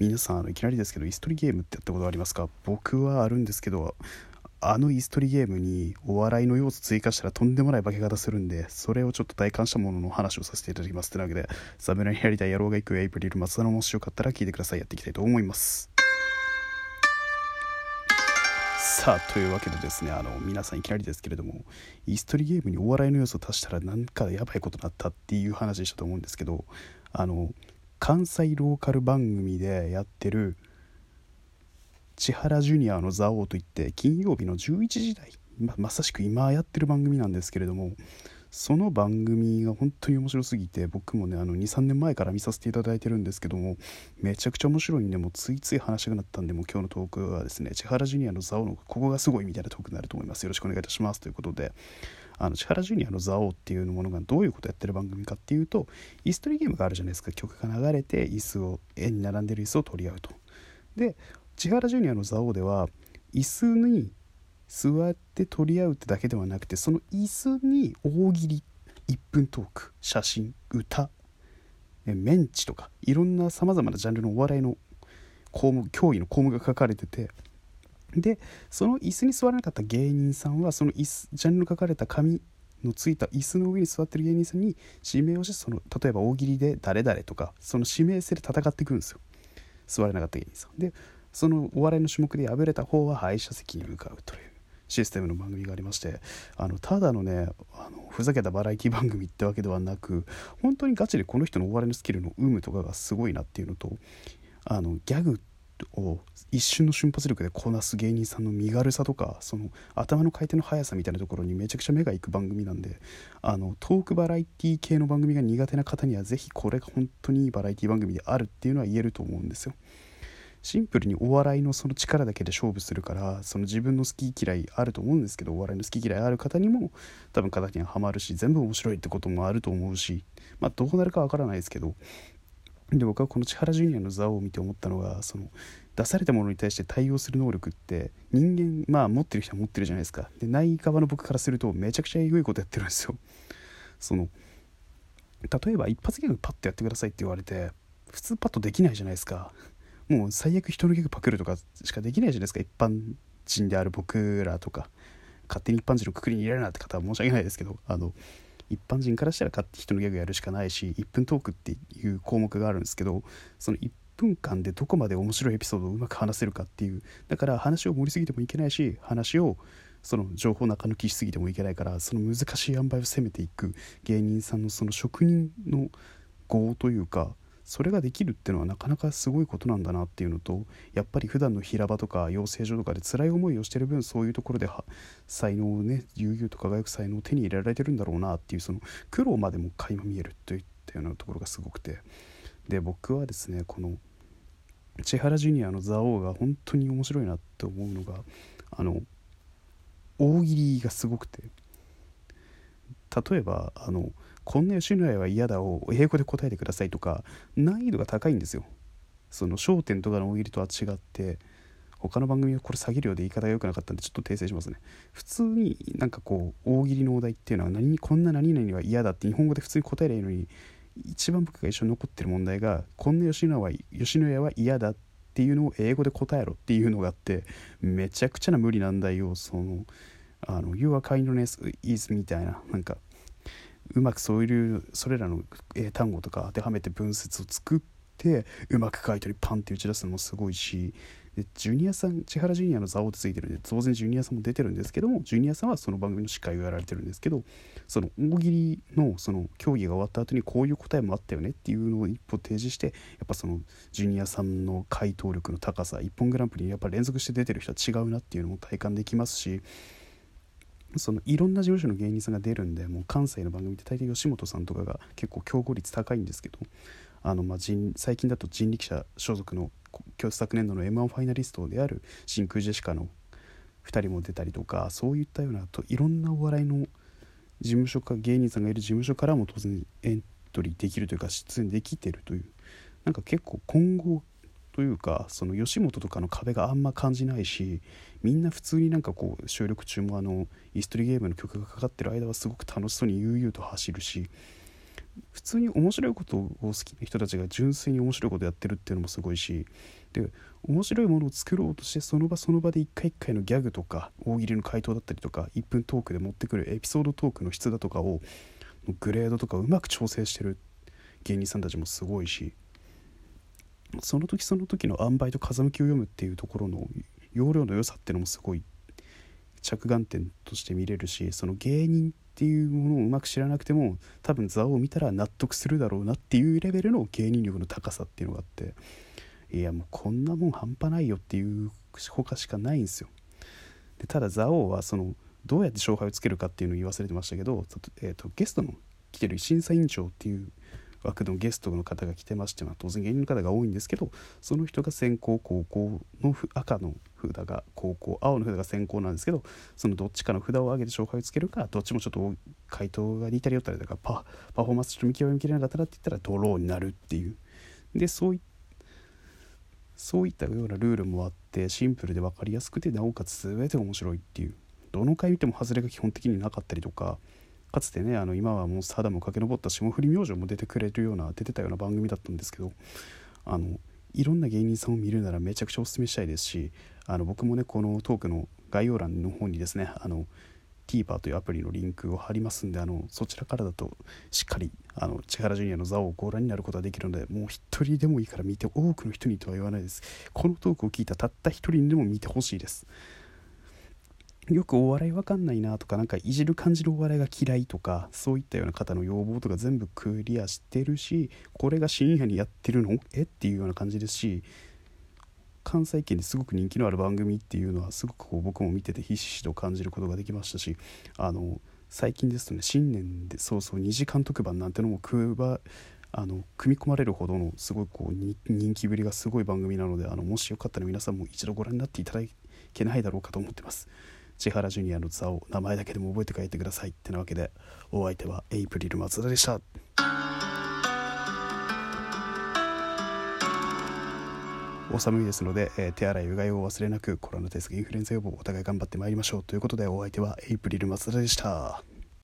皆さんあのいきなりですけどイストリゲームってやったことありますか？僕はあるんですけどあのイストリゲームにお笑いの要素追加したらとんでもない化け方するんでそれをちょっと体感したものの話をさせていただきます。というわけでサムライにやりたい野郎が行くエイプリル松田のもしよかったら聞いてください。やっていきたいと思います。さあというわけでですねあの皆さんいきなりですけれどもイストリゲームにお笑いの要素を足したらなんかやばいことになったっていう話でしたと思うんですけどあの関西ローカル番組でやってる千原ジュニアの座王といって金曜日の11時台ままさしく今やってる番組なんですけれどもその番組が本当に面白すぎて僕もねあの23年前から見させていただいてるんですけどもめちゃくちゃ面白いんでもうついつい話したくなったんでもう今日のトークはですね千原ジュニアの座王のここがすごいみたいなトークになると思います。よろしくお願いいたします。ということであの千原ジュニアの座王っていうものがどういうことやってる番組かっていうと椅子取りゲームがあるじゃないですか。曲が流れて椅子を円に並んでる椅子を取り合うと。で千原ジュニアの座王では椅子に座って取り合うってだけではなくてその椅子に大喜利1分トーク写真歌メンチとかいろんなさまざまなジャンルのお笑いの項目競技の項目が書かれててでその椅子に座らなかった芸人さんはその椅子ジャンルの書かれた紙のついた椅子の上に座ってる芸人さんに指名をしてその例えば大喜利で誰々とかその指名制で戦ってくるんですよ。座れなかった芸人さん。でそのお笑いの種目で敗れた方は敗者席に向かうというシステムの番組がありましてあのただのねあのふざけたバラエティ番組ってわけではなく本当にガチでこの人のお笑いのスキルの有無とかがすごいなっていうのとあのギャグを一瞬の瞬発力でこなす芸人さんの身軽さとかその頭の回転の速さみたいなところにめちゃくちゃ目がいく番組なんであのトークバラエティ系の番組が苦手な方には是非これが本当にいいバラエティ番組であるっていうのは言えると思うんですよ。シンプルにお笑いのその力だけで勝負するからその自分の好き嫌いあると思うんですけどお笑いの好き嫌いある方にも多分形にはハマるし全部面白いってこともあると思うしまあどうなるかわからないですけどで僕はこの千原ジュニアの座を見て思ったのがその出されたものに対して対応する能力って人間まあ持ってる人は持ってるじゃないですか。でない側の僕からするとめちゃくちゃエグいことやってるんですよ。その例えば一発ギャグパッとやってくださいって言われて普通パッとできないじゃないですか。もう最悪人のギャグパクるとかしかできないじゃないですか。一般人である僕らとか。勝手に一般人のくくりに入れるなって方は申し訳ないですけどあの一般人からしたら勝手人のギャグやるしかないし1分トークっていう項目があるんですけどその1分間でどこまで面白いエピソードをうまく話せるかっていうだから話を盛りすぎてもいけないし話をその情報中抜きしすぎてもいけないからその難しい塩梅を攻めていく芸人さんのその職人の業というかそれができるっていうのはなかなかすごいことなんだなっていうのとやっぱり普段の平場とか養成所とかで辛い思いをしてる分そういうところで才能をね悠々と輝く才能を手に入れられてるんだろうなっていうその苦労までも垣間見えるといったようなところがすごくて。で僕はですねこの千原ジュニアの蔵王が本当に面白いなって思うのがあの大喜利がすごくて。例えばあのこんな吉野家は嫌だを英語で答えてくださいとか難易度が高いんですよ。その焦点とかの大喜利とは違って他の番組はこれ下げるようで言い方が良くなかったんでちょっと訂正しますね。普通になんかこう大喜利のお題っていうのは何こんな何々は嫌だって日本語で普通に答えりゃいいのに一番僕が一緒に残ってる問題がこんな吉野家は吉野家は嫌だっていうのを英語で答えろっていうのがあってめちゃくちゃな無理難題をそのあの You are kindness is みたいななんかうまくそういうそれらの英単語とか当てはめて文節を作ってうまく書いたりパンって打ち出すのもすごいしでジュニアさん千原ジュニアの座王ってついてるんで当然ジュニアさんも出てるんですけどもジュニアさんはその番組の司会をやられてるんですけどその大喜利のその競技が終わった後にこういう答えもあったよねっていうのを一歩提示してやっぱそのジュニアさんの回答力の高さ一本グランプリにやっぱ連続して出てる人は違うなっていうのも体感できますしそのいろんな事務所の芸人さんが出るんでもう関西の番組って大抵吉本さんとかが結構競合率高いんですけどあのまあ人最近だと人力車所属の昨年度の m 1ファイナリストである真空ジェシカの2人も出たりとかそういったようなといろんなお笑いの事務所か芸人さんがいる事務所からも当然エントリーできるというか出演できてるというなんか結構今後というかその吉本とかの壁があんま感じないしみんな普通になんかこう収録中もあのイストリゲームの曲がかかってる間はすごく楽しそうに悠々と走るし普通に面白いことを好きな人たちが純粋に面白いことやってるっていうのもすごいしで面白いものを作ろうとしてその場その場で一回一回のギャグとか大喜利の回答だったりとか1分トークで持ってくるエピソードトークの質だとかをグレードとかうまく調整してる芸人さんたちもすごいしその時その時の塩梅と風向きを読むっていうところの容量の良さっていうのもすごい着眼点として見れるしその芸人っていうものをうまく知らなくても多分座を見たら納得するだろうなっていうレベルの芸人力の高さっていうのがあっていやもうこんなもん半端ないよっていうほかしかないんですよ。でただ蔵王はそのどうやって勝敗をつけるかっていうのを言い忘れてましたけど、えーと、ゲストの来てる審査委員長っていう枠のゲストの方が来てまして、まあ、当然芸人の方が多いんですけどその人が先行後攻の赤の札が後攻青の札が先行なんですけどそのどっちかの札を上げて勝敗をつけるかどっちもちょっと回答が似たり寄ったりとかパパフォーマンスちょっと見極めきれなかったらって言ったらドローになるっていう。でそういっそういったようなルールもあってシンプルで分かりやすくてなおかつ全て面白いっていう。どの回見ても外れが基本的になかったりとかかつてねあの今はもうサダム駆け上った霜降り明星も出てくれるような出てたような番組だったんですけどあのいろんな芸人さんを見るならめちゃくちゃおすすめしたいですしあの僕もねこのトークの概要欄の方にですねあの TVer というアプリのリンクを貼りますんであのそちらからだとしっかりあの千原ジュニアの座をご覧になることができるのでもう一人でもいいから見て多くの人にとは言わないです。このトークを聞いたたった一人にでも見てほしいです。よくお笑いわかんないなとかなんかいじる感じのお笑いが嫌いとかそういったような方の要望とか全部クリアしてるしこれが深夜にやってるの？え？っていうような感じですし関西圏ですごく人気のある番組っていうのはすごくこう僕も見ててひしひしと感じることができましたしあの最近ですとね新年でそうそう2時間特番なんてのも組あの組み込まれるほどのすごいこう人気ぶりがすごい番組なのであのもしよかったら皆さんも一度ご覧になっていただけないだろうかと思ってます。千原ジュニアの座を名前だけでも覚えて帰ってくださいってなわけでお相手はエイプリル松田でしたお寒いですので、えー、手洗いうがいを忘れなくコロナ対策インフルエンザ予防お互い頑張ってまいりましょうということでお相手はエイプリル松田でした。